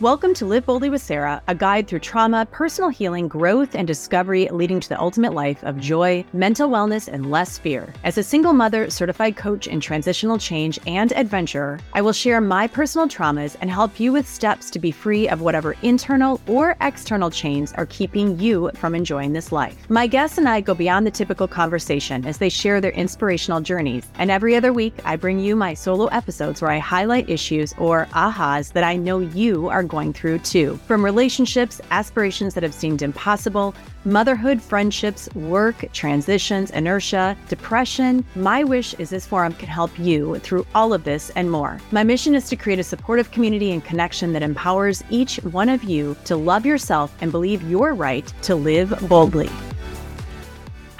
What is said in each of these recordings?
Welcome to Live Boldly with Sarah, a guide through trauma, personal healing, growth, and discovery leading to the ultimate life of joy, mental wellness, and less fear. As a single mother, certified coach in transitional change, and adventurer, I will share my personal traumas and help you with steps to be free of whatever internal or external chains are keeping you from enjoying this life. My guests and I go beyond the typical conversation as they share their inspirational journeys. And every other week, I bring you my solo episodes where I highlight issues or ahas that I know you are going through too. From relationships, aspirations that have seemed impossible, motherhood, friendships, work, transitions, inertia, depression, my wish is this forum can help you through all of this and more. My mission is to create a supportive community and connection that empowers each one of you to love yourself and believe you're right to live boldly.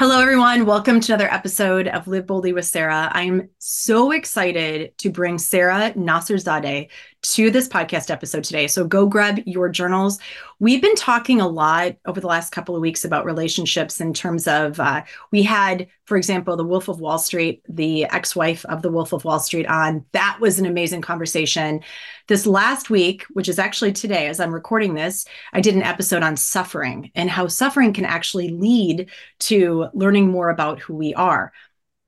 Hello, everyone. Welcome to another episode of Live Boldly with Sarah. I'm so excited to bring Sara Nasserzadeh to this podcast episode today. So go grab your journals. We've been talking a lot over the last couple of weeks about relationships in terms of, uh, we had, for example, the Wolf of Wall Street, the ex wife of the Wolf of Wall Street on. That was an amazing conversation. This last week, which is actually today, as I'm recording this, I did an episode on suffering and how suffering can actually lead to learning more about who we are.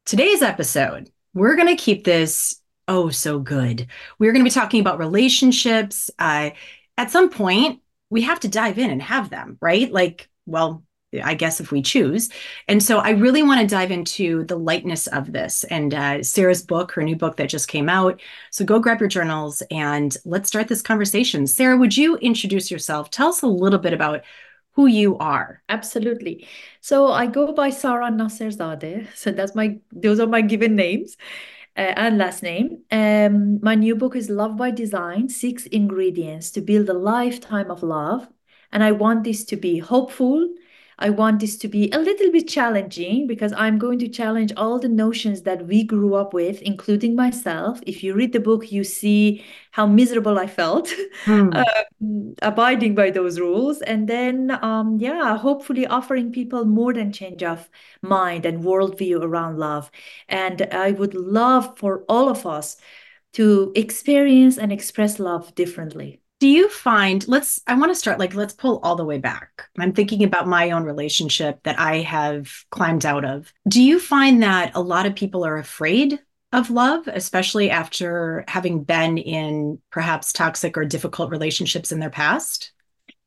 Today's episode, we're going to keep this oh so good. We're going to be talking about relationships. Uh, at some point, we have to dive in and have them, right? Like, well, I guess if we choose. And so I really want to dive into the lightness of this and uh, Sarah's book, her new book that just came out. So go grab your journals and let's start this conversation. Sarah, would you introduce yourself? Tell us a little bit about who you are. Absolutely. So I go by Sara Nasserzadeh. So that's my those are my given names uh, and last name. Um, my new book is Love by Design Six Ingredients to Build a Lifetime of Love. And I want this to be hopeful, I want this to be a little bit challenging because I'm going to challenge all the notions that we grew up with, including myself. If you read the book, you see how miserable I felt um, abiding by those rules. And then, um, yeah, hopefully offering people more than change of mind and worldview around love. And I would love for all of us to experience and express love differently do you find let's i want to start like let's pull all the way back. I'm thinking about my own relationship that i have climbed out of. Do you find that a lot of people are afraid of love especially after having been in perhaps toxic or difficult relationships in their past?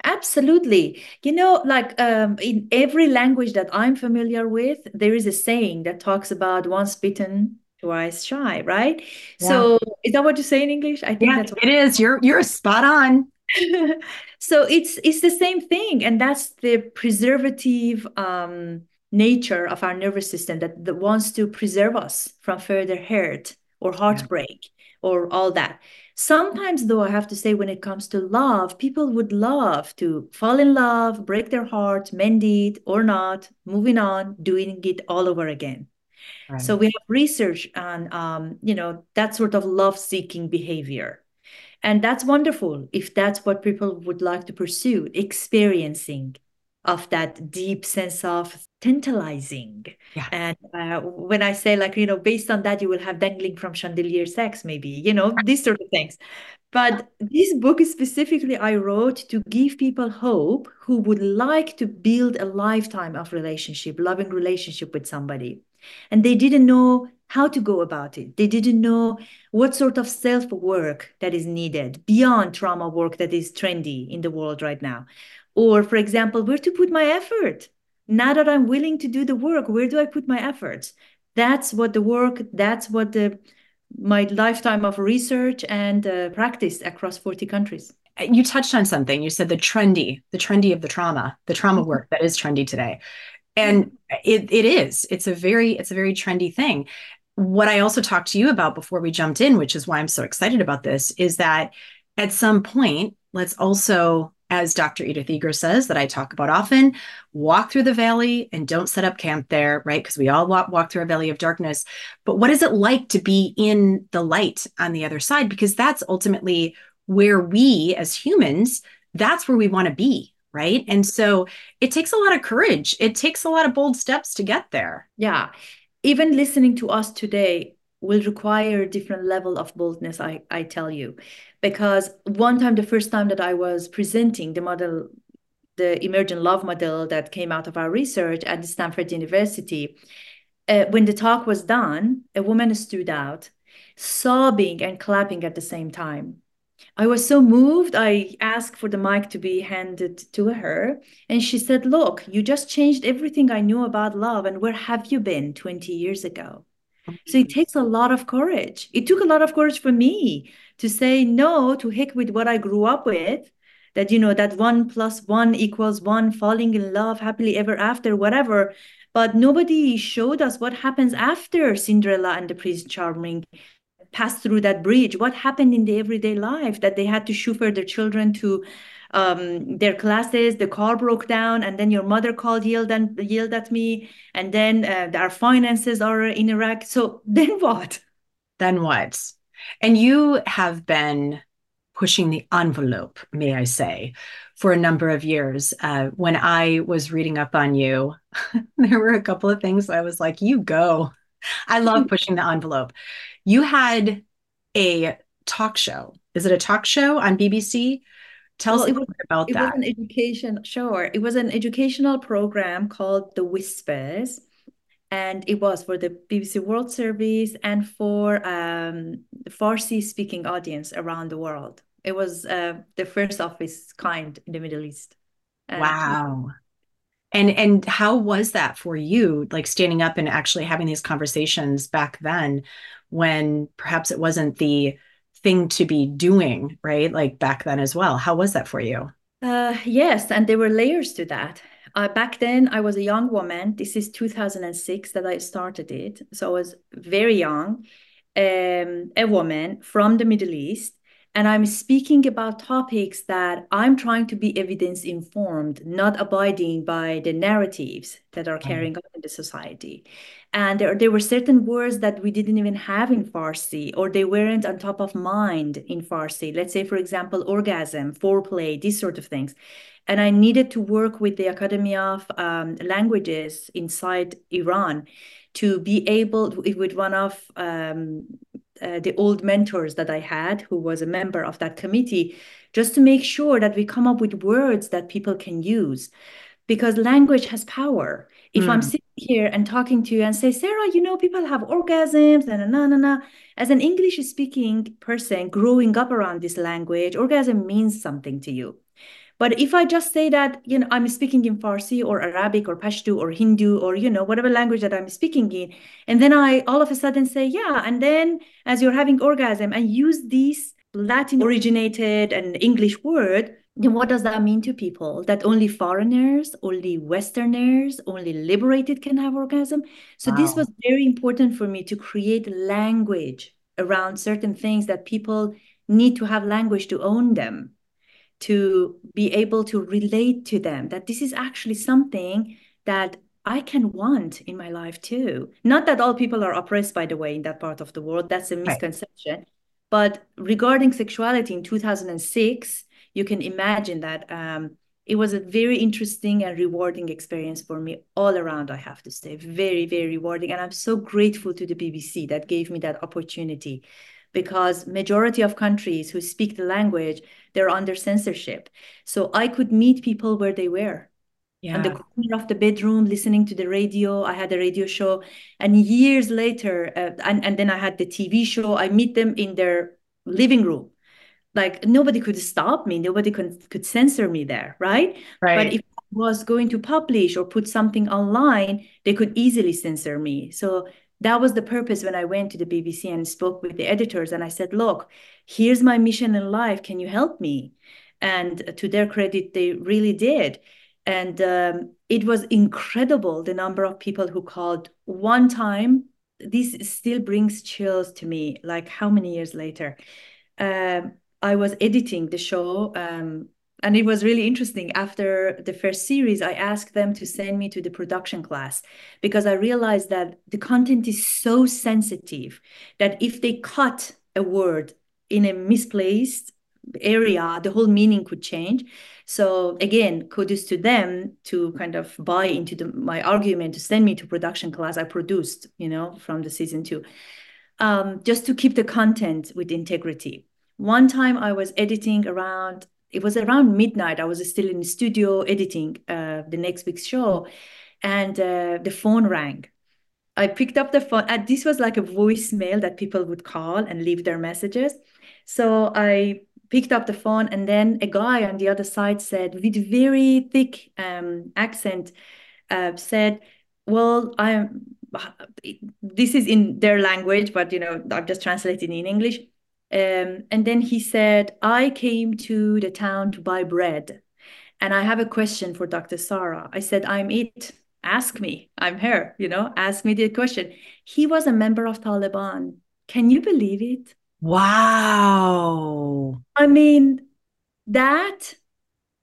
Absolutely. You know like um, in every language that i'm familiar with there is a saying that talks about once bitten twice shy, right? Yeah. So is that what you say in English? I think yeah, that's it is. You're you're spot on. so it's it's the same thing, and that's the preservative um, nature of our nervous system that, that wants to preserve us from further hurt or heartbreak yeah. or all that. Sometimes, though, I have to say, when it comes to love, people would love to fall in love, break their heart, mend it or not, moving on, doing it all over again. Right. So we have research on, um, you know, that sort of love-seeking behavior. And that's wonderful if that's what people would like to pursue, experiencing of that deep sense of tantalizing. Yeah. And uh, when I say, like, you know, based on that, you will have dangling from chandelier sex, maybe, you know, these sort of things. But this book specifically, I wrote to give people hope who would like to build a lifetime of relationship, loving relationship with somebody and they didn't know how to go about it. They didn't know what sort of self work that is needed beyond trauma work that is trendy in the world right now. Or, for example, where to put my effort. Now that I'm willing to do the work, where do I put my efforts? That's what the work, that's what the my lifetime of research and uh, practice across 40 countries. You touched on something. You said the trendy, the trendy of the trauma, the trauma mm-hmm. work that is trendy today. And it, it is. It's a very, it's a very trendy thing. What I also talked to you about before we jumped in, which is why I'm so excited about this, is that at some point, let's also as Dr. Edith Eger says, that I talk about often, walk through the valley and don't set up camp there, right? Because we all walk, walk through a valley of darkness. But what is it like to be in the light on the other side? Because that's ultimately where we as humans, that's where we want to be, right? And so it takes a lot of courage. It takes a lot of bold steps to get there. Yeah. Even listening to us today will require a different level of boldness, I, I tell you because one time the first time that i was presenting the model the emergent love model that came out of our research at the stanford university uh, when the talk was done a woman stood out sobbing and clapping at the same time I was so moved. I asked for the mic to be handed to her. And she said, Look, you just changed everything I knew about love. And where have you been 20 years ago? So it takes a lot of courage. It took a lot of courage for me to say no to heck with what I grew up with. That, you know, that one plus one equals one, falling in love happily ever after, whatever. But nobody showed us what happens after Cinderella and the Prince Charming passed through that bridge. What happened in the everyday life that they had to chauffeur their children to um, their classes, the car broke down, and then your mother called, yelled and yelled at me, and then uh, our finances are in Iraq. So then what? Then what? And you have been pushing the envelope, may I say, for a number of years. Uh, when I was reading up on you, there were a couple of things I was like, you go. I love pushing the envelope. You had a talk show. Is it a talk show on BBC? Tell well, us a little bit about it that. It was an education, sure. It was an educational program called The Whispers. And it was for the BBC World Service and for um, Farsi speaking audience around the world. It was uh, the first of its kind in the Middle East. And wow. And and how was that for you, like standing up and actually having these conversations back then when perhaps it wasn't the thing to be doing, right? Like back then as well. How was that for you? Uh, yes, and there were layers to that. Uh, back then, I was a young woman. This is 2006 that I started it. So I was very young, um, a woman from the Middle East and I'm speaking about topics that I'm trying to be evidence informed, not abiding by the narratives that are mm-hmm. carrying on in the society. And there, there were certain words that we didn't even have in Farsi, or they weren't on top of mind in Farsi. Let's say, for example, orgasm, foreplay, these sort of things. And I needed to work with the Academy of um, Languages inside Iran to be able, with one of um, uh, the old mentors that I had, who was a member of that committee, just to make sure that we come up with words that people can use. Because language has power. If mm. I'm hmm. sitting here and talking to you and say, Sarah, you know, people have orgasms and na na na. As an English speaking person growing up around this language, orgasm means something to you. But if I just say that, you know, I'm speaking in Farsi or Arabic or Pashto or Hindu or, you know, whatever language that I'm speaking in, and then I all of a sudden say, yeah, and then as you're having orgasm and use these Latin originated and English word, then what does that mean to people? That only foreigners, only Westerners, only liberated can have orgasm? So wow. this was very important for me to create language around certain things that people need to have language to own them to be able to relate to them that this is actually something that I can want in my life too. Not that all people are oppressed, by the way, in that part of the world. That's a misconception. Right. But regarding sexuality in 2006, you can imagine that um, it was a very interesting and rewarding experience for me all around, I have to say. Very, very rewarding. And I'm so grateful to the BBC that gave me that opportunity because majority of countries who speak the language they're under censorship so i could meet people where they were yeah. on the corner of the bedroom listening to the radio. I had a radio show. And years later, uh, and, and then I had the TV show, I meet them in their living room. Like nobody could stop me, nobody could, could censor me there, right? Right. But if I was going to publish or put something online, they could easily censor me. So that was the purpose when I went to the BBC and spoke with the editors. And I said, look, here's my mission in life. Can you help me? And to their credit, they really did. And um, it was incredible the number of people who called one time. This still brings chills to me, like how many years later. Um, I was editing the show, um, and it was really interesting. After the first series, I asked them to send me to the production class because I realized that the content is so sensitive that if they cut a word in a misplaced area, the whole meaning could change. So again, kudos to them to kind of buy into the, my argument to send me to production class. I produced, you know, from the season two, um, just to keep the content with integrity. One time I was editing around, it was around midnight. I was still in the studio editing uh, the next week's show, and uh, the phone rang. I picked up the phone, and this was like a voicemail that people would call and leave their messages. So I picked up the phone and then a guy on the other side said with very thick um, accent uh, said well i'm this is in their language but you know i'm just translating in english um, and then he said i came to the town to buy bread and i have a question for dr sara i said i'm it ask me i'm here you know ask me the question he was a member of taliban can you believe it Wow. I mean, that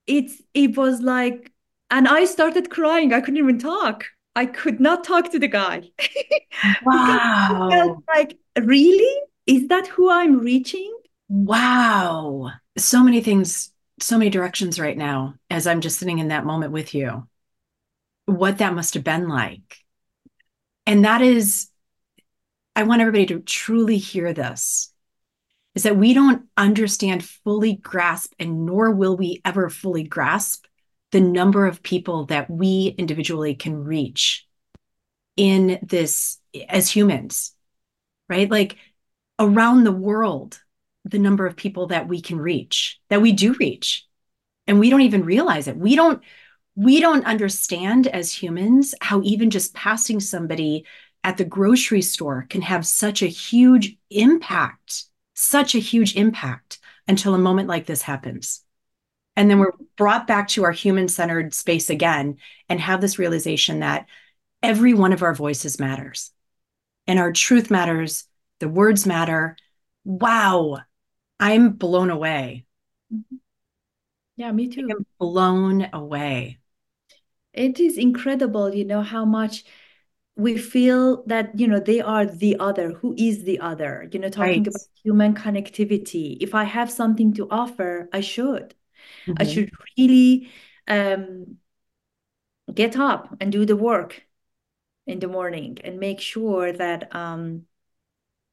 it's it was like, and I started crying. I couldn't even talk. I could not talk to the guy. wow. felt like, really? Is that who I'm reaching? Wow. So many things, so many directions right now as I'm just sitting in that moment with you. What that must have been like. And that is, I want everybody to truly hear this is that we don't understand, fully grasp, and nor will we ever fully grasp the number of people that we individually can reach in this as humans, right? Like around the world, the number of people that we can reach, that we do reach. And we don't even realize it. We don't we don't understand as humans how even just passing somebody at the grocery store can have such a huge impact such a huge impact until a moment like this happens. And then we're brought back to our human centered space again and have this realization that every one of our voices matters and our truth matters. The words matter. Wow. I'm blown away. Yeah, me too. I'm blown away. It is incredible, you know, how much we feel that you know they are the other who is the other you know talking right. about human connectivity if i have something to offer i should mm-hmm. i should really um, get up and do the work in the morning and make sure that um,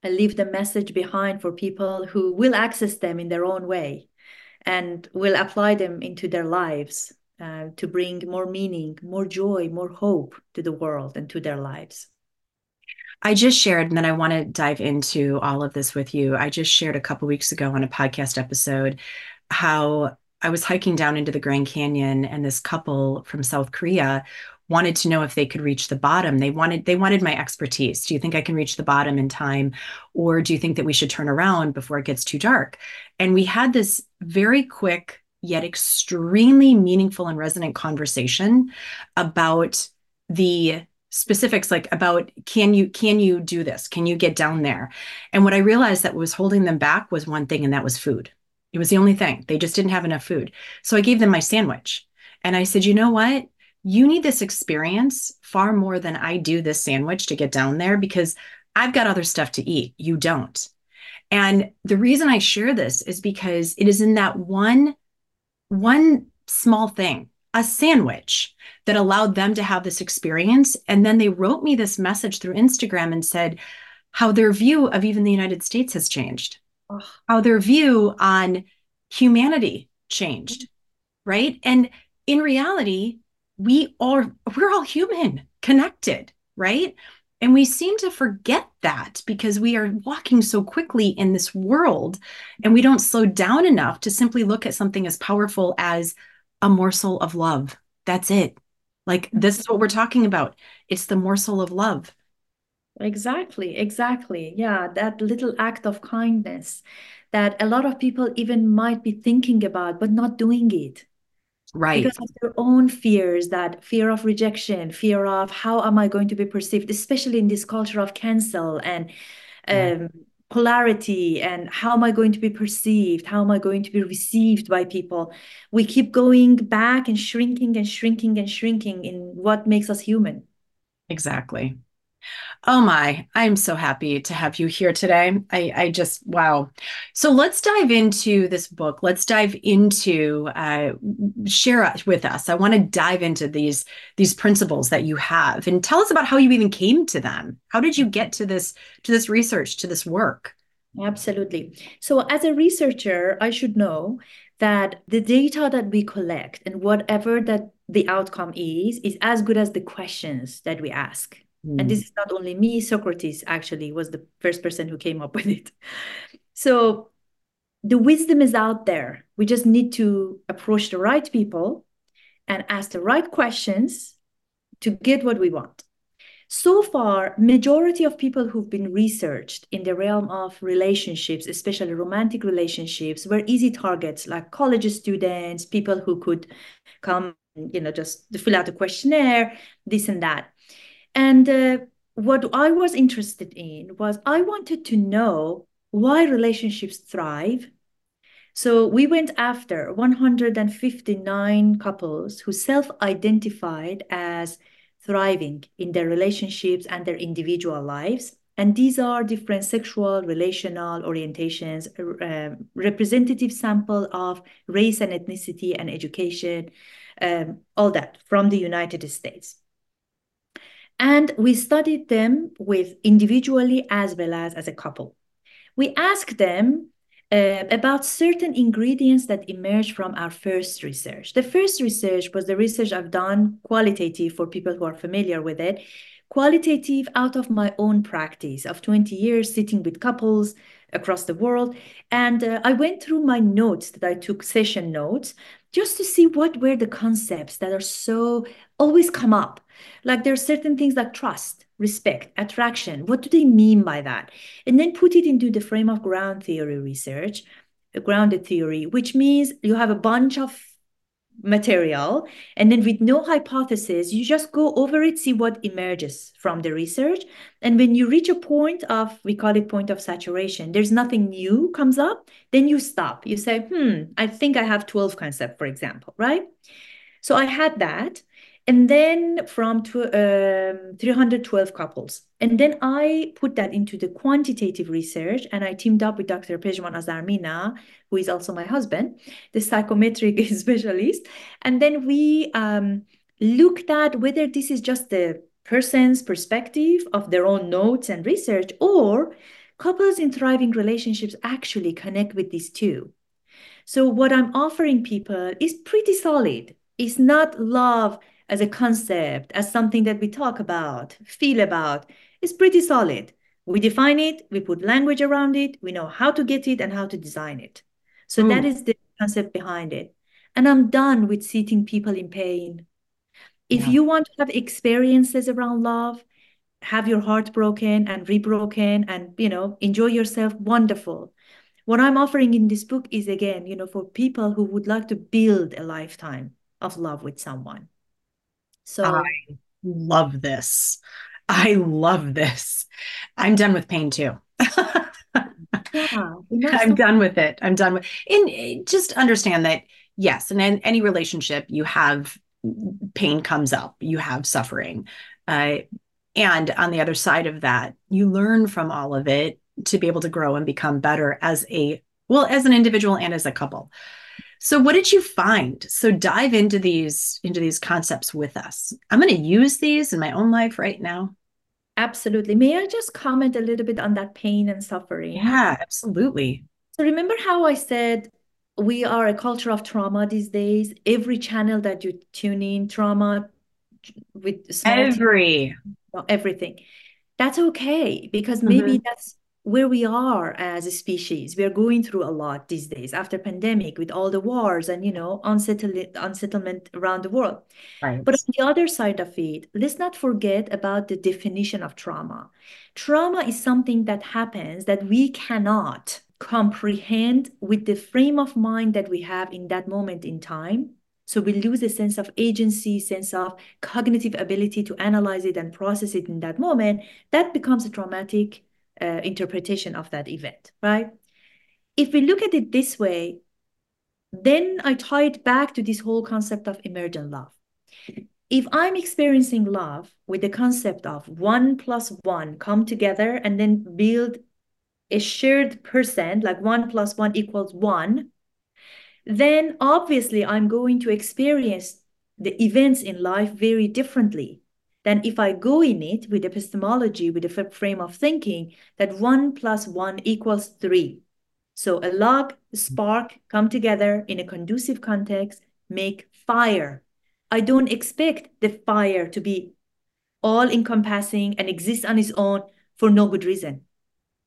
leave the message behind for people who will access them in their own way and will apply them into their lives uh, to bring more meaning, more joy, more hope to the world and to their lives. I just shared, and then I want to dive into all of this with you. I just shared a couple weeks ago on a podcast episode how I was hiking down into the Grand Canyon, and this couple from South Korea wanted to know if they could reach the bottom. They wanted they wanted my expertise. Do you think I can reach the bottom in time? Or do you think that we should turn around before it gets too dark? And we had this very quick yet extremely meaningful and resonant conversation about the specifics like about can you can you do this? Can you get down there? And what i realized that was holding them back was one thing and that was food. It was the only thing. They just didn't have enough food. So i gave them my sandwich. And i said you know what you need this experience far more than i do this sandwich to get down there because i've got other stuff to eat you don't and the reason i share this is because it is in that one one small thing, a sandwich that allowed them to have this experience. And then they wrote me this message through Instagram and said how their view of even the United States has changed, oh. how their view on humanity changed, mm-hmm. right? And in reality, we are we're all human, connected, right? And we seem to forget that because we are walking so quickly in this world and we don't slow down enough to simply look at something as powerful as a morsel of love. That's it. Like, this is what we're talking about. It's the morsel of love. Exactly, exactly. Yeah, that little act of kindness that a lot of people even might be thinking about, but not doing it. Right. Because of their own fears, that fear of rejection, fear of how am I going to be perceived, especially in this culture of cancel and um, polarity, and how am I going to be perceived? How am I going to be received by people? We keep going back and shrinking and shrinking and shrinking in what makes us human. Exactly. Oh my, I'm so happy to have you here today. I, I just, wow. So let's dive into this book. Let's dive into, uh, share with us. I want to dive into these, these principles that you have and tell us about how you even came to them. How did you get to this, to this research, to this work? Absolutely. So as a researcher, I should know that the data that we collect and whatever that the outcome is, is as good as the questions that we ask. Mm. And this is not only me, Socrates actually was the first person who came up with it. So the wisdom is out there. We just need to approach the right people and ask the right questions to get what we want. So far, majority of people who've been researched in the realm of relationships, especially romantic relationships, were easy targets like college students, people who could come, you know, just fill out a questionnaire, this and that. And uh, what I was interested in was I wanted to know why relationships thrive. So we went after 159 couples who self identified as thriving in their relationships and their individual lives. And these are different sexual, relational orientations, uh, representative sample of race and ethnicity and education, um, all that from the United States. And we studied them with individually as well as as a couple. We asked them uh, about certain ingredients that emerged from our first research. The first research was the research I've done qualitative for people who are familiar with it, qualitative out of my own practice of 20 years sitting with couples across the world. And uh, I went through my notes that I took session notes just to see what were the concepts that are so always come up. Like there are certain things like trust, respect, attraction. What do they mean by that? And then put it into the frame of ground theory research, grounded theory, which means you have a bunch of material and then with no hypothesis you just go over it see what emerges from the research and when you reach a point of we call it point of saturation there's nothing new comes up then you stop you say hmm i think i have 12 concept for example right so i had that and then from um, 312 couples. And then I put that into the quantitative research and I teamed up with Dr. Pejman Azarmina, who is also my husband, the psychometric specialist. And then we um, looked at whether this is just the person's perspective of their own notes and research or couples in thriving relationships actually connect with these two. So what I'm offering people is pretty solid. It's not love as a concept, as something that we talk about, feel about, is pretty solid. We define it, we put language around it, we know how to get it and how to design it. So mm. that is the concept behind it. And I'm done with seeing people in pain. If yeah. you want to have experiences around love, have your heart broken and rebroken and you know enjoy yourself wonderful what i'm offering in this book is again you know for people who would like to build a lifetime of love with someone so I love this. I love this. I'm done with pain too. yeah, I'm done with it. I'm done with and just understand that yes, and in any relationship you have pain comes up, you have suffering. Uh, and on the other side of that, you learn from all of it to be able to grow and become better as a well as an individual and as a couple. So what did you find? So dive into these into these concepts with us. I'm going to use these in my own life right now. Absolutely. May I just comment a little bit on that pain and suffering? Yeah, absolutely. So remember how I said we are a culture of trauma these days. Every channel that you tune in, trauma, with every everything. That's okay because maybe mm-hmm. that's where we are as a species. We are going through a lot these days after pandemic with all the wars and you know unsettlement unsettlement around the world. Right. But on the other side of it, let's not forget about the definition of trauma. Trauma is something that happens that we cannot comprehend with the frame of mind that we have in that moment in time. So we lose a sense of agency, sense of cognitive ability to analyze it and process it in that moment. That becomes a traumatic uh, interpretation of that event, right? If we look at it this way, then I tie it back to this whole concept of emergent love. If I'm experiencing love with the concept of one plus one come together and then build a shared percent, like one plus one equals one, then obviously I'm going to experience the events in life very differently than if I go in it with epistemology, with a frame of thinking that one plus one equals three. So a log, a spark come together in a conducive context, make fire. I don't expect the fire to be all encompassing and exist on its own for no good reason.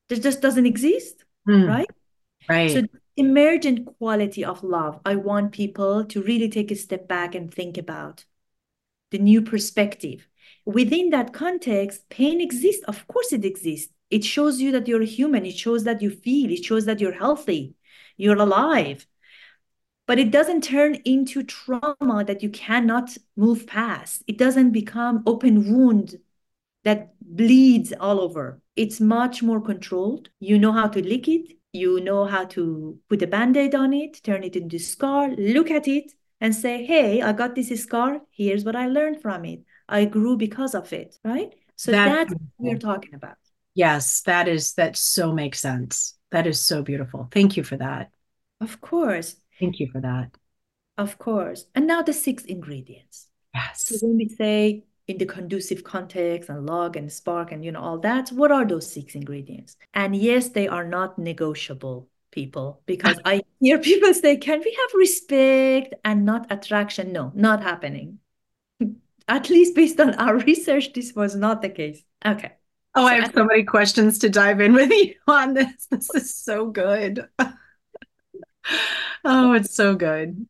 It just doesn't exist, mm. right? Right. So emergent quality of love, I want people to really take a step back and think about the new perspective within that context, pain exists. Of course, it exists. It shows you that you're human. It shows that you feel. It shows that you're healthy. You're alive. But it doesn't turn into trauma that you cannot move past. It doesn't become open wound that bleeds all over. It's much more controlled. You know how to lick it. You know how to put a band-aid on it, turn it into scar, look at it and say, hey, I got this scar. Here's what I learned from it. I grew because of it, right? So that's, that's what we're talking about. Yes, that is that so makes sense. That is so beautiful. Thank you for that. Of course. Thank you for that. Of course. And now the six ingredients. Yes. So when we say in the conducive context and log and spark and you know all that, what are those six ingredients? And yes, they are not negotiable, people, because I hear people say, can we have respect and not attraction? No, not happening at least based on our research, this was not the case. Okay. Oh, I have so many questions to dive in with you on this. This is so good. oh, it's so good.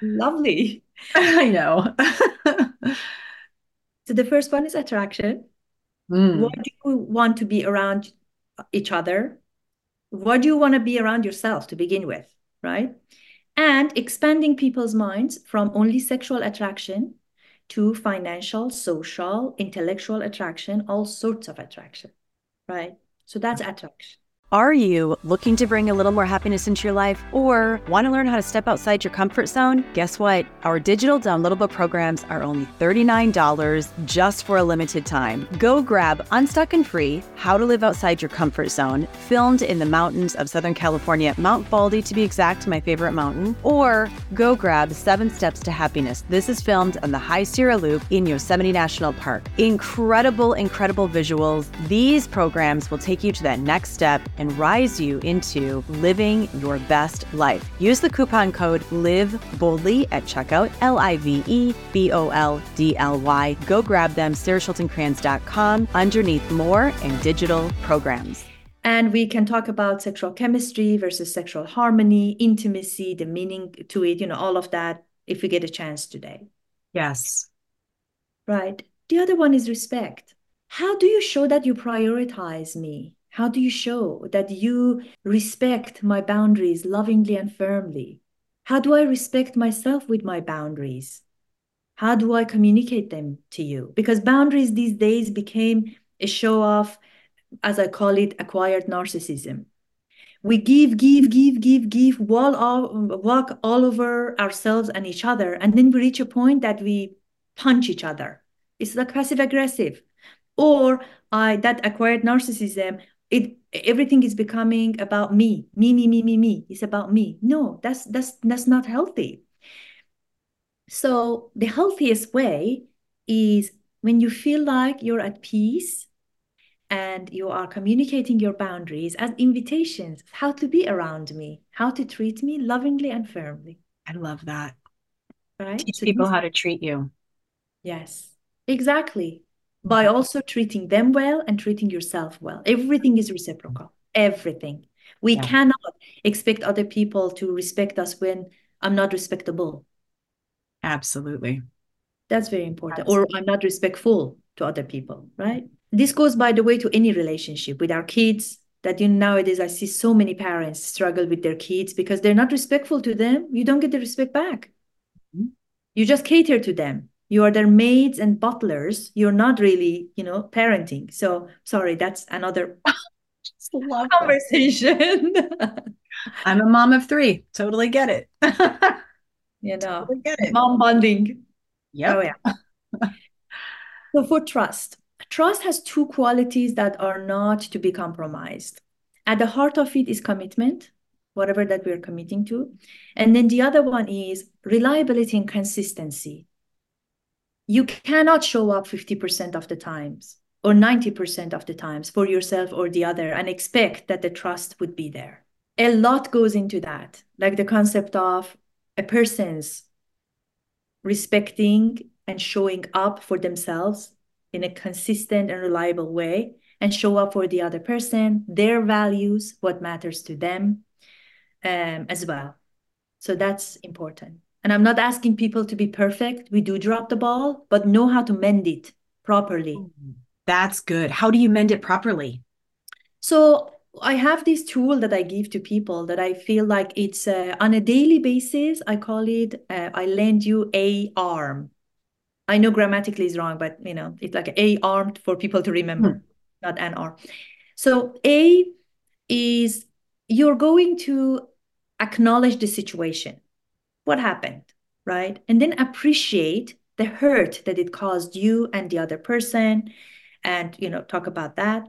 Lovely. I know. so the first one is attraction. Mm. What do you want to be around each other? What do you want to be around yourself to begin with, right? And expanding people's minds from only sexual attraction to financial, social, intellectual attraction, all sorts of attraction, right? So that's mm-hmm. attraction. Are you looking to bring a little more happiness into your life or want to learn how to step outside your comfort zone? Guess what? Our digital downloadable programs are only $39 just for a limited time. Go grab Unstuck and Free How to Live Outside Your Comfort Zone, filmed in the mountains of Southern California, Mount Baldy to be exact, my favorite mountain, or go grab Seven Steps to Happiness. This is filmed on the High Sierra Loop in Yosemite National Park. Incredible, incredible visuals. These programs will take you to that next step and rise you into living your best life. Use the coupon code LIVE boldly at checkout, L I V E B O L D L Y. Go grab them, sarahschultenkranz.com, underneath more and digital programs. And we can talk about sexual chemistry versus sexual harmony, intimacy, the meaning to it, you know, all of that if we get a chance today. Yes. Right. The other one is respect. How do you show that you prioritize me? How do you show that you respect my boundaries lovingly and firmly? How do I respect myself with my boundaries? How do I communicate them to you? Because boundaries these days became a show off, as I call it, acquired narcissism. We give, give, give, give, give, wall all, walk all over ourselves and each other. And then we reach a point that we punch each other. It's like passive aggressive. Or I that acquired narcissism, it everything is becoming about me. Me me me me me. It's about me. No that's that's that's not healthy. So the healthiest way is when you feel like you're at peace and you are communicating your boundaries as invitations how to be around me how to treat me lovingly and firmly. I love that. Right? Teach so people how to treat you. Yes, exactly. By also treating them well and treating yourself well. Everything is reciprocal. Everything. We Yeah. cannot expect other people to respect us when I'm not respectable. Absolutely. That's very important. Or I'm not respectful to other people, right? This goes, by the way, to any relationship with our kids. That you know, nowadays I see so many parents struggle with their kids because they're not respectful to them. You don't get the respect back. Mhm. You just cater to them. You are their maids and butlers. You're not really, you know, parenting. So sorry, that's another Just love that. conversation. I'm a mom of three. Totally get it. you know, Totally get it. mom bonding. Yep. Oh yeah. So for trust, trust has two qualities that are not to be compromised. At the heart of it is commitment, whatever that we're committing to. And then the other one is reliability and consistency. You cannot show up 50% of the times or 90% of the times for yourself or the other and expect that the trust would be there. A lot goes into that, like the concept of a person's respecting and showing up for themselves in a consistent and reliable way and show up for the other person, their values, what matters to them um, as well. So that's important. And I'm not asking people to be perfect. We do drop the ball, but know how to mend it properly. That's good. How do you mend it properly? So I have this tool that I give to people that I feel like it's uh, on a daily basis. I call it, uh, I lend you a arm. I know grammatically is wrong, but you know, it's like a arm for people to remember, not an arm. So A is you're going to acknowledge the situation. What happened, right? And then appreciate the hurt that it caused you and the other person and you know, talk about that.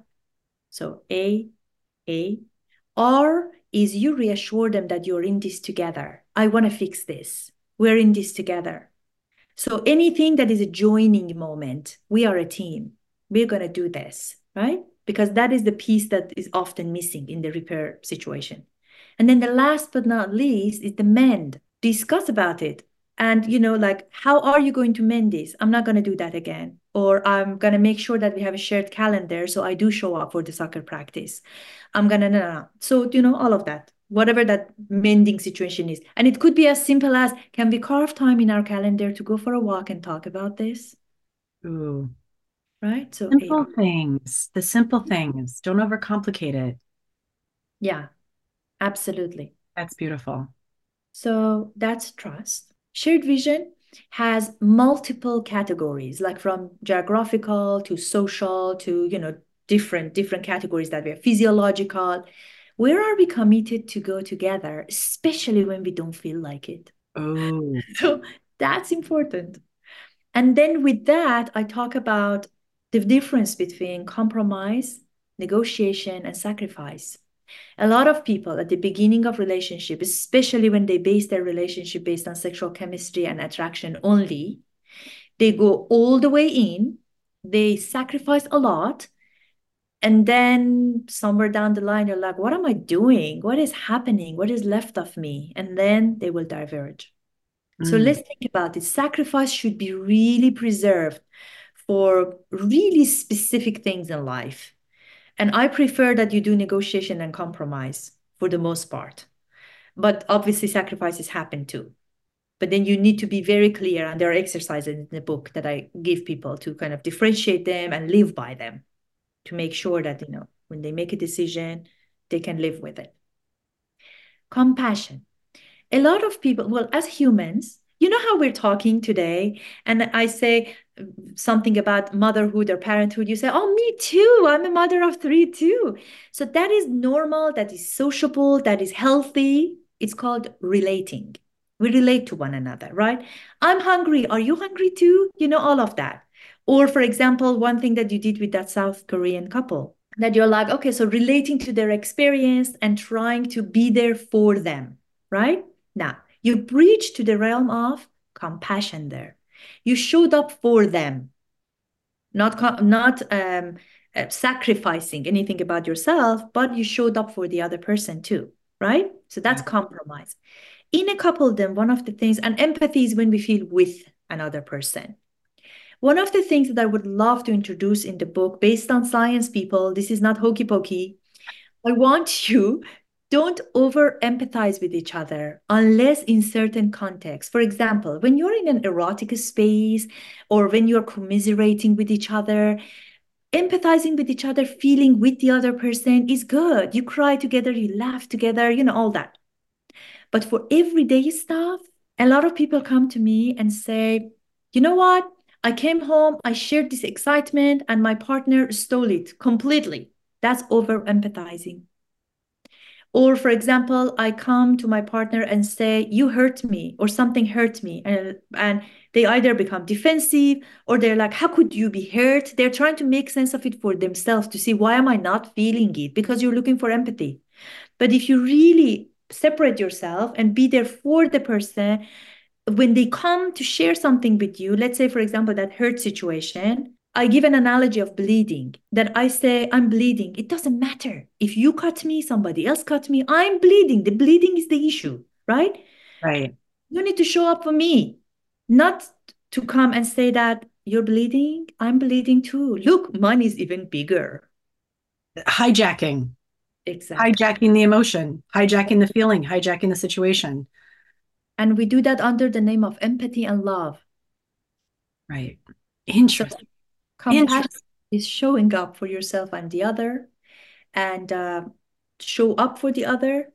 So A, A. R is you reassure them that you're in this together. I want to fix this. We're in this together. So anything that is a joining moment, we are a team. We're going to do this, right? Because that is the piece that is often missing in the repair situation. And then the last but not least is the mend. Discuss about it. And, you know, like, how are you going to mend this? I'm not going to do that again. Or I'm going to make sure that we have a shared calendar so I do show up for the soccer practice. I'm going to, no. So, you know, all of that whatever that mending situation is. And it could be as simple as can we carve time in our calendar to go for a walk and talk about this? Ooh, Right. So, simple A. things, the simple things. Don't overcomplicate it. yeah, absolutely. That's beautiful. So that's trust. Shared vision has multiple categories, like from geographical to social to, you know, different different categories that we have physiological. Where are we committed to go together, especially when we don't feel like it? Oh, So that's important. And then with that, I talk about the difference between compromise, negotiation, and sacrifice. A lot of people at the beginning of relationship, especially when they base their relationship based on sexual chemistry and attraction only, they go all the way in, they sacrifice a lot, and then somewhere down the line, they're like, what am I doing? What is happening? What is left of me? And then they will diverge. So Mm. let's think about it. Sacrifice should be really preserved for really specific things in life. And I prefer that you do negotiation and compromise for the most part. But obviously, sacrifices happen too. But then you need to be very clear, and there are exercises in the book that I give people to kind of differentiate them and live by them to make sure that, you know, when they make a decision, they can live with it. Compassion. A lot of people, well, as humans, you know how we're talking today, and I say something about motherhood or parenthood, you say, Oh, me too. I'm a mother of three too. So that is normal, that is sociable, that is healthy. It's called relating. We relate to one another, right? I'm hungry. Are you hungry too? You know, all of that. Or, for example, one thing that you did with that South Korean couple, that you're like, okay, so relating to their experience and trying to be there for them, right? Now, you breach to the realm of compassion there. You showed up for them, not not um, uh, sacrificing anything about yourself, but you showed up for the other person too, right? So that's compromise. In a couple, then one of the things, and empathy is when we feel with another person. One of the things that I would love to introduce in the book, based on science, people, this is not hokey pokey. I want you don't over empathize with each other unless in certain contexts. For example, when you're in an erotic space or when you're commiserating with each other, empathizing with each other, feeling with the other person is good. You cry together, you laugh together, you know, all that. But for everyday stuff, a lot of people come to me and say, you know what? I came home, I shared this excitement, and my partner stole it completely. That's over empathizing. Or, for example, I come to my partner and say, You hurt me, or something hurt me. And, and they either become defensive or they're like, How could you be hurt? They're trying to make sense of it for themselves to see why am I not feeling it? Because you're looking for empathy. But if you really separate yourself and be there for the person, when they come to share something with you, let's say, for example, that hurt situation, I give an analogy of bleeding that I say, I'm bleeding. It doesn't matter. If you cut me, somebody else cut me, I'm bleeding. The bleeding is the issue, right? Right. You need to show up for me, not to come and say that you're bleeding. I'm bleeding too. Look, mine is even bigger. Hijacking. Exactly. Hijacking the emotion, hijacking the feeling, hijacking the situation. And we do that under the name of empathy and love. Right. Interesting. Compassion is showing up for yourself and the other and uh, show up for the other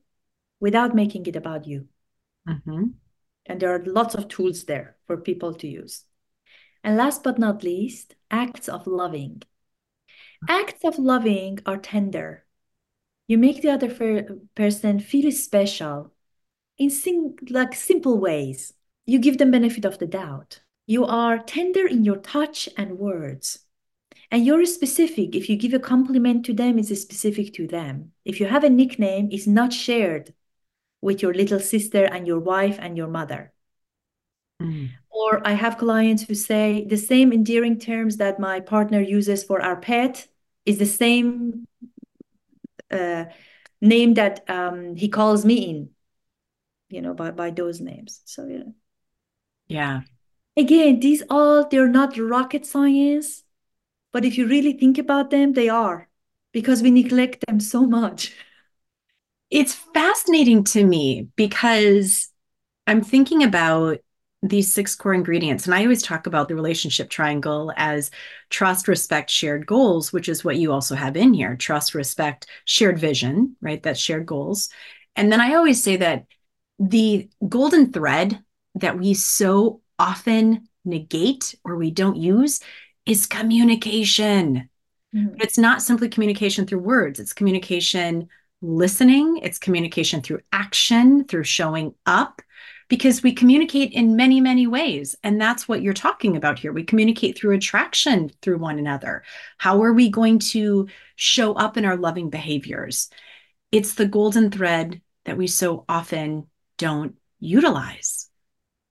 without making it about you. Mm-hmm. And there are lots of tools there for people to use. And last but not least, acts of loving. Acts of loving are tender. You make the other person feel special in sim- like simple ways. You give them benefit of the doubt. You are tender in your touch and words. And you're specific. If you give a compliment to them, it's specific to them. If you have a nickname, it's not shared with your little sister and your wife and your mother. Mm. Or I have clients who say the same endearing terms that my partner uses for our pet is the same uh, name that um, he calls me in, you know, by, by those names. So, yeah. Yeah again, these all, they're not rocket science, but if you really think about them, they are because we neglect them so much. It's fascinating to me because I'm thinking about these six core ingredients. And I always talk about the relationship triangle as trust, respect, shared goals, which is what you also have in here trust, respect, shared vision, right? That's shared goals. And then I always say that the golden thread that we so often negate or we don't use is communication. Mm-hmm. But it's not simply communication through words, it's communication listening, it's communication through action, through showing up, because we communicate in many, many ways. And that's what you're talking about here. We communicate through attraction through one another. How are we going to show up in our loving behaviors? It's the golden thread that we so often don't utilize.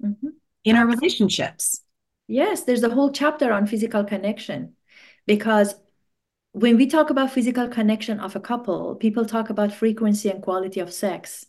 Mm-hmm in our relationships. Yes, there's a whole chapter on physical connection because when we talk about physical connection of a couple, people talk about frequency and quality of sex.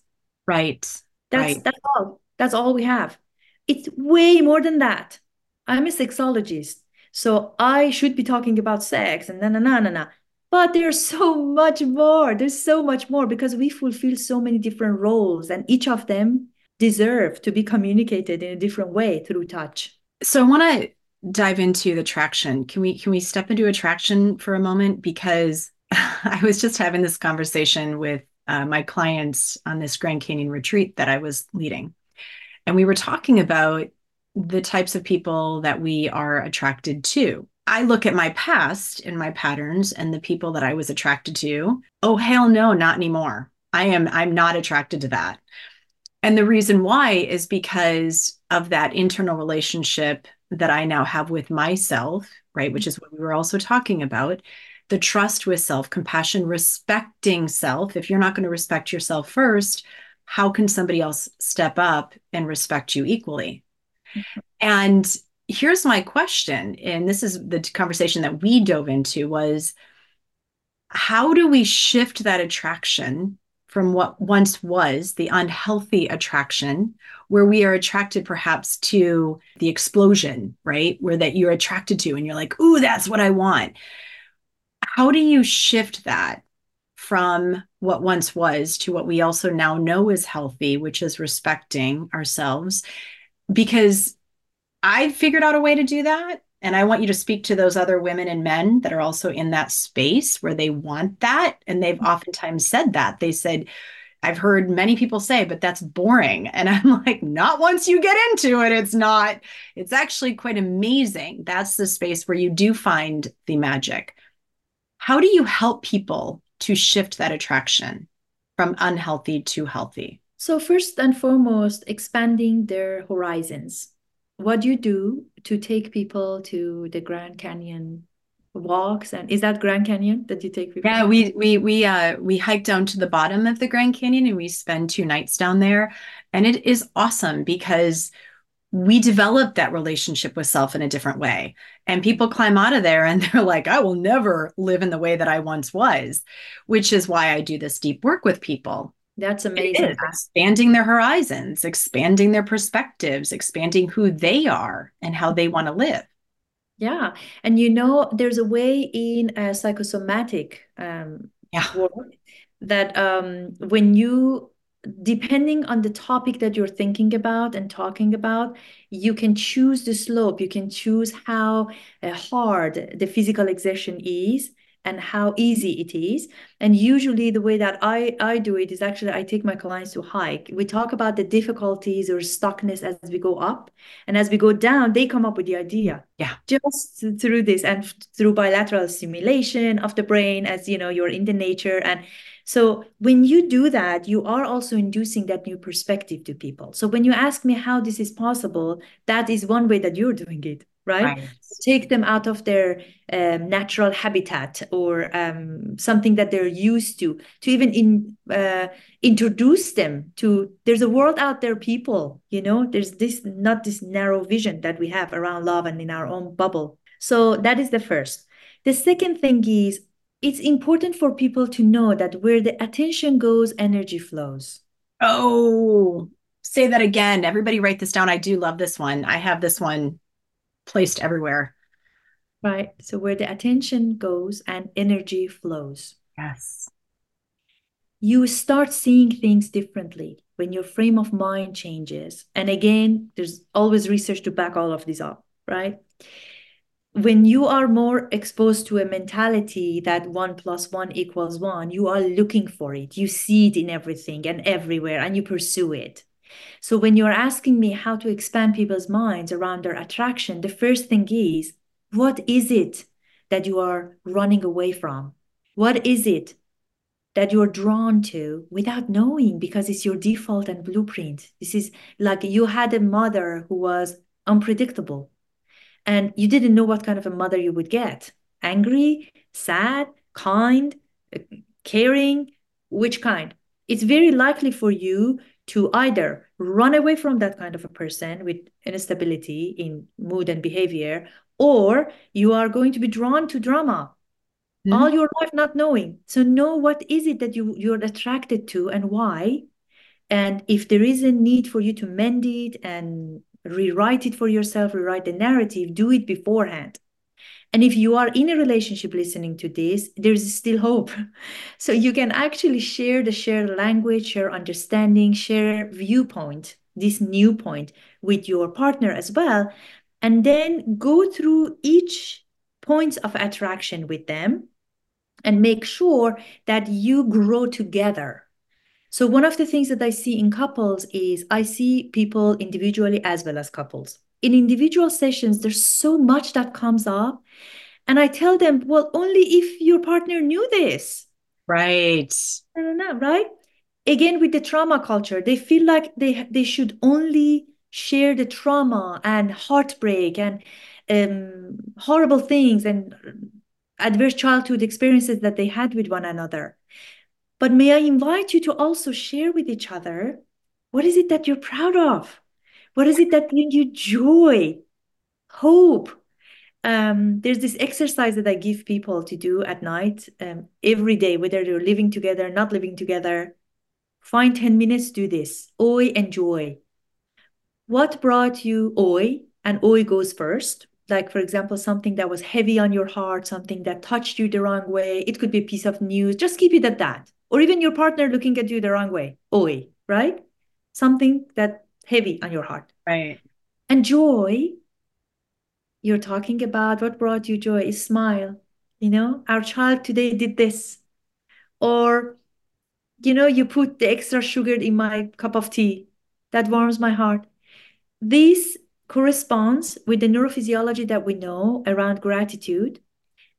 Right. That's right. that's all. That's all we have. It's way more than that. I'm a sexologist, so I should be talking about sex and na na na na na. But there's so much more. There's so much more because we fulfill so many different roles, and each of them deserve to be communicated in a different way through touch. So I want to dive into the traction. Can we can we step into attraction for a moment because I was just having this conversation with uh, my clients on this Grand Canyon retreat that I was leading. And we were talking about the types of people that we are attracted to. I look at my past and my patterns and the people that I was attracted to. Oh hell no, not anymore. I am I'm not attracted to that. And the reason why is because of that internal relationship that I now have with myself, right? Which is what we were also talking about the trust with self, compassion, respecting self. If you're not going to respect yourself first, how can somebody else step up and respect you equally? Mm-hmm. And here's my question and this is the conversation that we dove into was how do we shift that attraction from what once was the unhealthy attraction, where we are attracted perhaps to the explosion, right? Where that you're attracted to and you're like, ooh, that's what I want. How do you shift that from what once was to what we also now know is healthy, which is respecting ourselves? Because I figured out a way to do that. And I want you to speak to those other women and men that are also in that space where they want that. And they've mm-hmm. oftentimes said that. They said, I've heard many people say, but that's boring. And I'm like, not once you get into it, it's not. It's actually quite amazing. That's the space where you do find the magic. How do you help people to shift that attraction from unhealthy to healthy? So, first and foremost, expanding their horizons what do you do to take people to the Grand Canyon walks and is that Grand Canyon that you take people? Yeah, we we we uh we hike down to the bottom of the Grand Canyon and we spend two nights down there and it is awesome because we develop that relationship with self in a different way. And people climb out of there and they're like, I will never live in the way that I once was, which is why I do this deep work with people. That's amazing. Expanding their horizons, expanding their perspectives, expanding who they are and how they want to live. Yeah. And you know, there's a way in a psychosomatic um, yeah. work that um, when you, depending on the topic that you're thinking about and talking about, you can choose the slope, you can choose how uh, hard the physical exertion is and how easy it is. And usually the way that I, I do it is actually I take my clients to hike. We talk about the difficulties or stuckness as we go up. And as we go down, they come up with the idea. Yeah. Just through this and through bilateral stimulation of the brain as you know, you're in the nature. And so when you do that, you are also inducing that new perspective to people. So when you ask me how this is possible, that is one way that you're doing it right? right. Take them out of their um, natural habitat or um, something that they're used to, to even in, uh, introduce them to there's a world out there, people, you know, there's this not this narrow vision that we have around love and in our own bubble. So that is the first. The second thing is it's important for people to know that where the attention goes, energy flows. Oh, say that again. Everybody write this down. I do love this one. I have this one placed everywhere. Right. So where the attention goes and energy flows. Yes. You start seeing things differently when your frame of mind changes. And again, there's always research to back all of these up, right? When you are more exposed to a mentality that one plus one equals one, you are looking for it. You see it in everything and everywhere, and you pursue it. So when you're asking me how to expand people's minds around their attraction, the first thing is what is it that you are running away from? What is it that you're drawn to without knowing because it's your default and blueprint? This is like you had a mother who was unpredictable and you didn't know what kind of a mother you would get angry, sad, kind, uh, caring, which kind? It's very likely for you to either run away from that kind of a person with instability in mood and behavior, or you are going to be drawn to drama mm-hmm. all your life not knowing. So know what is it that you you're attracted to and why. And if there is a need for you to mend it and rewrite it for yourself, rewrite the narrative, do it beforehand. And if you are in a relationship listening to this, there's still hope. So you can actually share the shared language, share understanding, share viewpoint, this new point with your partner as well. And then go through each points of attraction with them and make sure that you grow together. So, one of the things that I see in couples is I see people individually as well as couples in individual sessions, there's so much that comes up. And I tell them, well, only if your partner knew this. Right. I don't know, right? Again, with the trauma culture, they feel like they they should only share the trauma and heartbreak and um, horrible things and adverse childhood experiences that they had with one another. But may I invite you to also share with each other what is it that you're proud of? What is it that brings you joy, hope? Um, there's this exercise that I give people to do at night um, every day, whether they're living together, not living together. find 10 minutes, do this. Oi and joy. What brought you oi? And oi goes first. Like, for example, something that was heavy on your heart, something that touched you the wrong way. It could be a piece of news. Just keep it at that. Or even your partner looking at you the wrong way. Oi, right? Something that heavy on your heart. Right. And joy, you're talking about what brought you joy is smile. You know, our child today did this. Or, you know, you put the extra sugar in my cup of tea. That warms my heart. This corresponds with the neurophysiology that we know around gratitude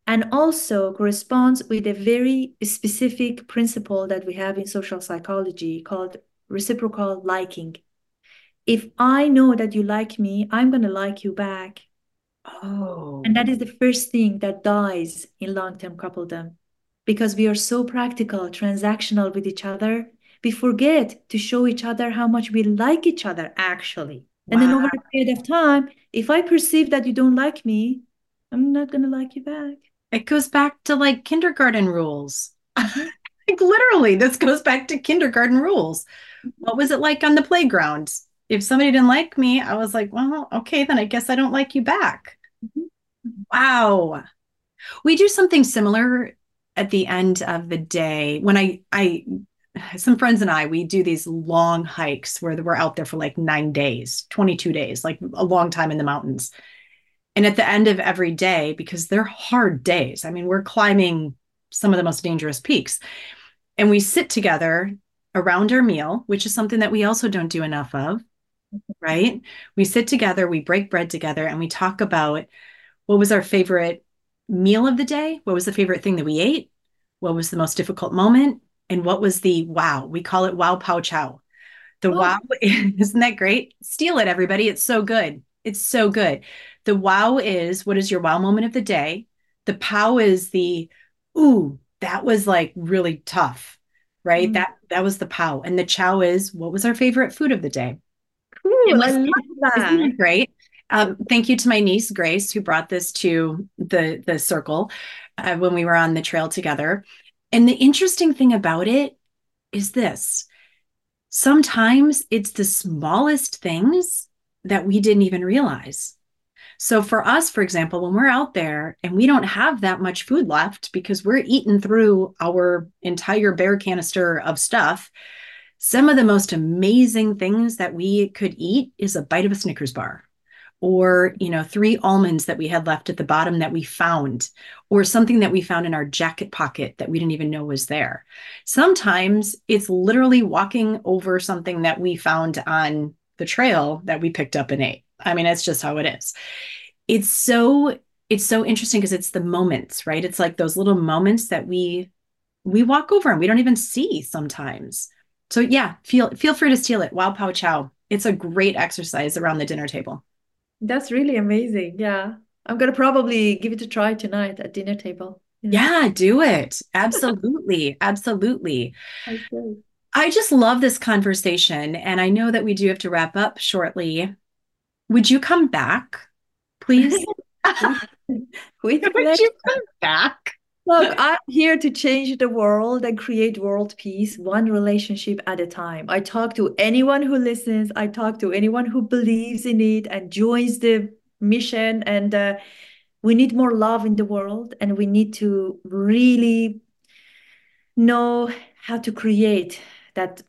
and also corresponds with a very specific principle that we have in social psychology called reciprocal liking. If I know that you like me, I'm going to like you back. Oh. And that is oh. the first thing that dies in long term coupledom because we are so practical, transactional with each other. We forget to show each other how much we like each other actually. And then over a period of time, if I perceive that you don't like me, I'm not going to like you back. It goes back to like kindergarten rules. Mm-hmm. like literally, this goes back to kindergarten rules. What was it like on the playground? If somebody didn't like me, I was like, well, okay, then I guess I don't like you back. Mm-hmm. Wow. We do something similar at the end of the day when I I some friends and I, we do these long hikes where we're out there for like nine days, 22 days, like a long time in the mountains. And at the end of every day, because they're hard days, I mean, we're climbing some of the most dangerous peaks. And we sit together around our meal, which is something that we also don't do enough of, right? We sit together, we break bread together, and we talk about what was our favorite meal of the day? What was the favorite thing that we ate? What was the most difficult moment? and what was the wow? We call it wow pow chow. The oh. wow, isn't that great? Steal it, everybody. It's so good. It's so good. The wow is what is your wow moment of the day? The pow is the ooh, that was like really tough, right? Mm. That that was the pow. And the chow is what was our favorite food of the day? Cool. I love that. Isn't that great? Um, thank you to my niece Grace who brought this to the the circle uh, when we were on the trail together. And the interesting thing about it is this sometimes it's the smallest things that we didn't even realize. So, for us, for example, when we're out there and we don't have that much food left because we're eating through our entire bear canister of stuff, some of the most amazing things that we could eat is a bite of a Snickers bar or you know three almonds that we had left at the bottom that we found or something that we found in our jacket pocket that we didn't even know was there. Sometimes it's literally walking over something that we found on the trail that we picked up and ate. I mean it's just how it is. It's so it's so interesting because it's the moments right? It's like those little moments that we we walk over and we don't even see sometimes so yeah feel feel free to steal it wow pow chow it's a great exercise around the dinner table that's really amazing. Yeah. I'm going to probably give it a try tonight at dinner table. Know? Yeah, do it. Absolutely. Absolutely. I just love this conversation. And I know that we do have to wrap up shortly. Would you come back, please? Would you come back? Look, I'm here to change the world and create world peace one relationship at a time. I talk to anyone who listens, I talk to anyone who believes in it and joins the mission. And uh, we need more love in the world, and we need to really know how to create that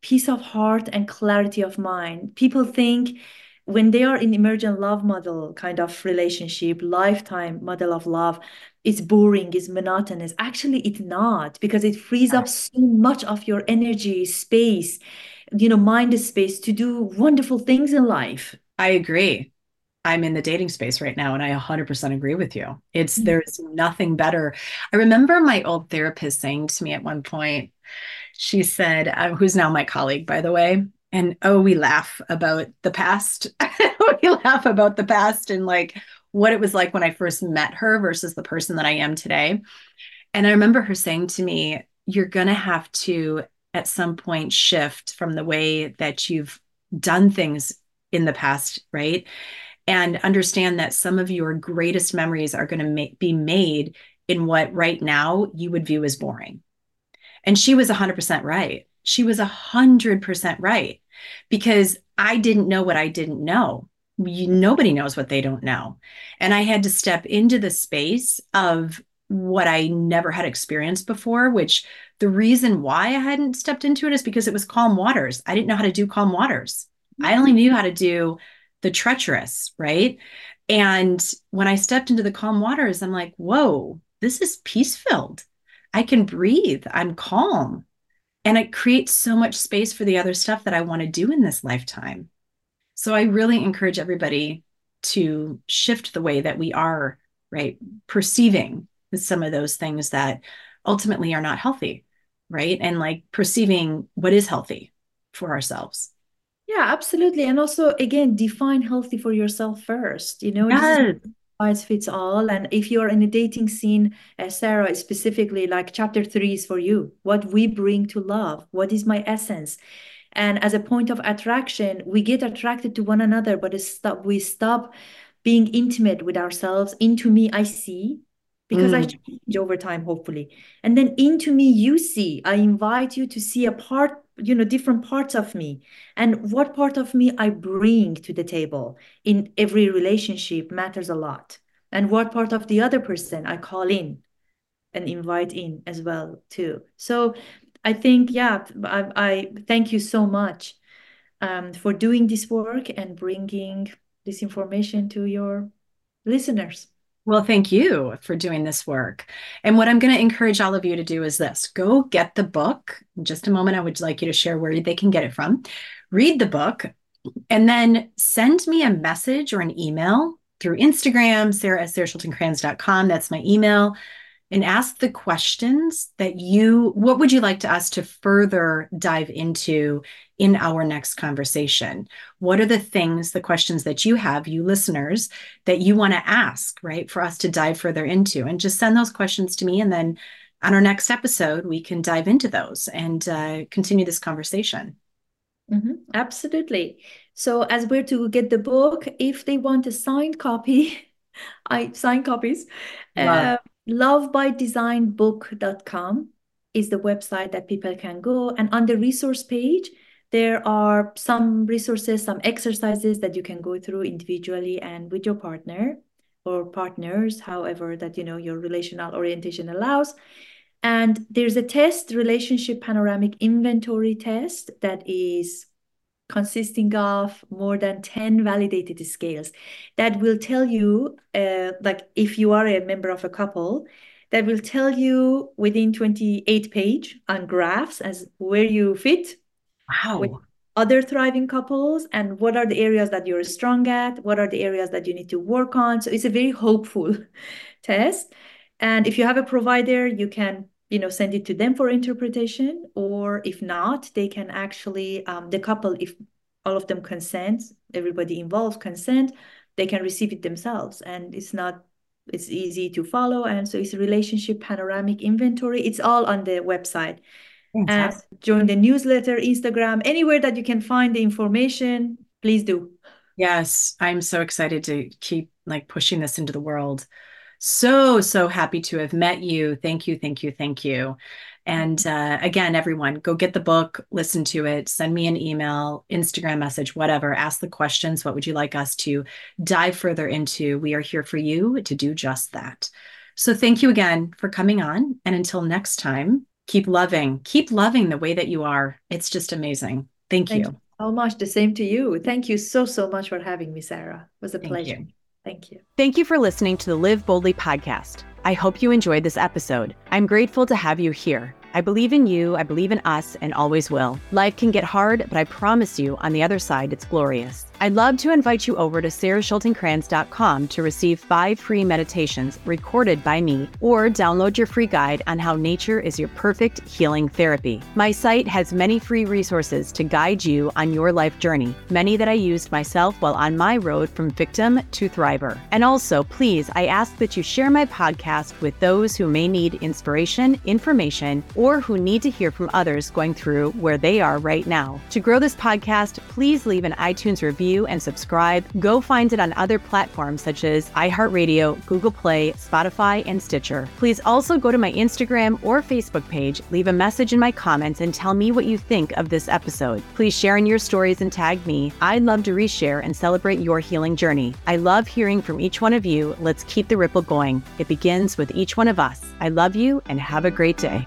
peace of heart and clarity of mind. People think when they are in emergent love model kind of relationship, lifetime model of love, it's boring, it's monotonous. Actually, it's not because it frees up so much of your energy, space, you know, mind space to do wonderful things in life. I agree. I'm in the dating space right now and I 100% agree with you. It's mm-hmm. there's nothing better. I remember my old therapist saying to me at one point, she said, uh, who's now my colleague, by the way, and oh, we laugh about the past. we laugh about the past and like what it was like when I first met her versus the person that I am today. And I remember her saying to me, You're going to have to, at some point, shift from the way that you've done things in the past, right? And understand that some of your greatest memories are going to ma- be made in what right now you would view as boring. And she was 100% right. she was a hundred percent right because I didn't know what I didn't know. You, nobody knows what they don't know. And I had to step into the space of what I never had experienced before, which the reason why I hadn't stepped into it is because it was calm waters. I didn't know how to do calm waters. I only mm. knew how to do the treacherous, right? And when I stepped into the calm waters, I'm like, whoa, this is peace filled. I can breathe. I'm calm. And it creates so much space for the other stuff that I want to do in this lifetime. So I really encourage everybody to shift the way that we are, right, perceiving some of those things that ultimately are not healthy, right? And like perceiving what is healthy for ourselves. Yeah, absolutely. And also, again, define healthy for yourself first. You know, yes. Size fits all. And if you're in a dating scene, uh, Sara, specifically, like chapter three is for you. What we bring to love. What is my essence? And as a point of attraction, we get attracted to one another, but stop, we stop being intimate with ourselves. Into me, I see because mm. I change over time, hopefully. And then into me, you see. I invite you to see a part, you know, different parts of me and what part of me I bring to the table in every relationship matters a lot. And what part of the other person I call in and invite in as well too. So I think, yeah, I, I thank you so much um, for doing this work and bringing this information to your listeners. Well, thank you for doing this work. And what I'm going to encourage all of you to do is this go get the book. In just a moment, I would like you to share where they can get it from. Read the book, and then send me a message or an email through Instagram, sarah at saraschultingkranz.com. That's my email and ask the questions that you what would you like to us to further dive into in our next conversation? What are the things the questions that you have you listeners that you want to ask right for us to dive further into? And just send those questions to me and then on our next episode we can dive into those and uh, continue this conversation. Mm-hmm. absolutely. So as we're to get the book if they want a signed copy i sign copies. Wow. uh, lovebydesignbook.com is the website that people can go. And on the resource page, there are some resources, some exercises that you can go through individually and with your partner or partners, however that you know your relational orientation allows. And there's a test, relationship panoramic inventory test that is consisting of more than 10 validated scales that will tell you, uh, like if you are a member of a couple, that will tell you within 28 page on graphs as where you fit. Wow. With other thriving couples and what are the areas that you're strong at, what are the areas that you need to work on. So it's a very hopeful test. And if you have a provider, you can you know send it to them for interpretation or if not they can actually um, the couple if all of them consent everybody involved consent they can receive it themselves. And it's not it's easy to follow. And so it's a relationship panoramic inventory. It's all on the website. Fantastic. and join the newsletter instagram anywhere that you can find the information please do. Yes. I'm so excited to keep like pushing this into the world so, so happy to have met you. Thank you, thank you, thank you. And uh, again, everyone, go get the book, listen to it, send me an email, Instagram message, whatever. Ask the questions. What would you like us to dive further into? We are here for you to do just that. So, thank you again for coming on. And until next time, keep loving, keep loving the way that you are. It's just amazing. Thank, thank you. you. so much. The same to you. Thank you so, so much for having me, Sara. It was a thank pleasure. You. Thank you. Thank you for listening to the Live Boldly podcast. I hope you enjoyed this episode. I'm grateful to have you here. I believe in you, I believe in us, and always will. Life can get hard, but I promise you, on the other side, it's glorious. I'd love to invite you over to saraschultingkranz.com to receive five free meditations recorded by me or download your free guide on how nature is your perfect healing therapy. My site has many free resources to guide you on your life journey, many that I used myself while on my road from victim to thriver. And also, please, I ask that you share my podcast with those who may need inspiration, information, or or who need to hear from others going through where they are right now. To grow this podcast, please leave an iTunes review and subscribe. Go find it on other platforms such as iHeartRadio, Google Play, Spotify, and Stitcher. Please also go to my Instagram or Facebook page, leave a message in my comments, and tell me what you think of this episode. Please share in your stories and tag me. I'd love to reshare and celebrate your healing journey. I love hearing from each one of you. Let's keep the ripple going. It begins with each one of us. I love you and have a great day.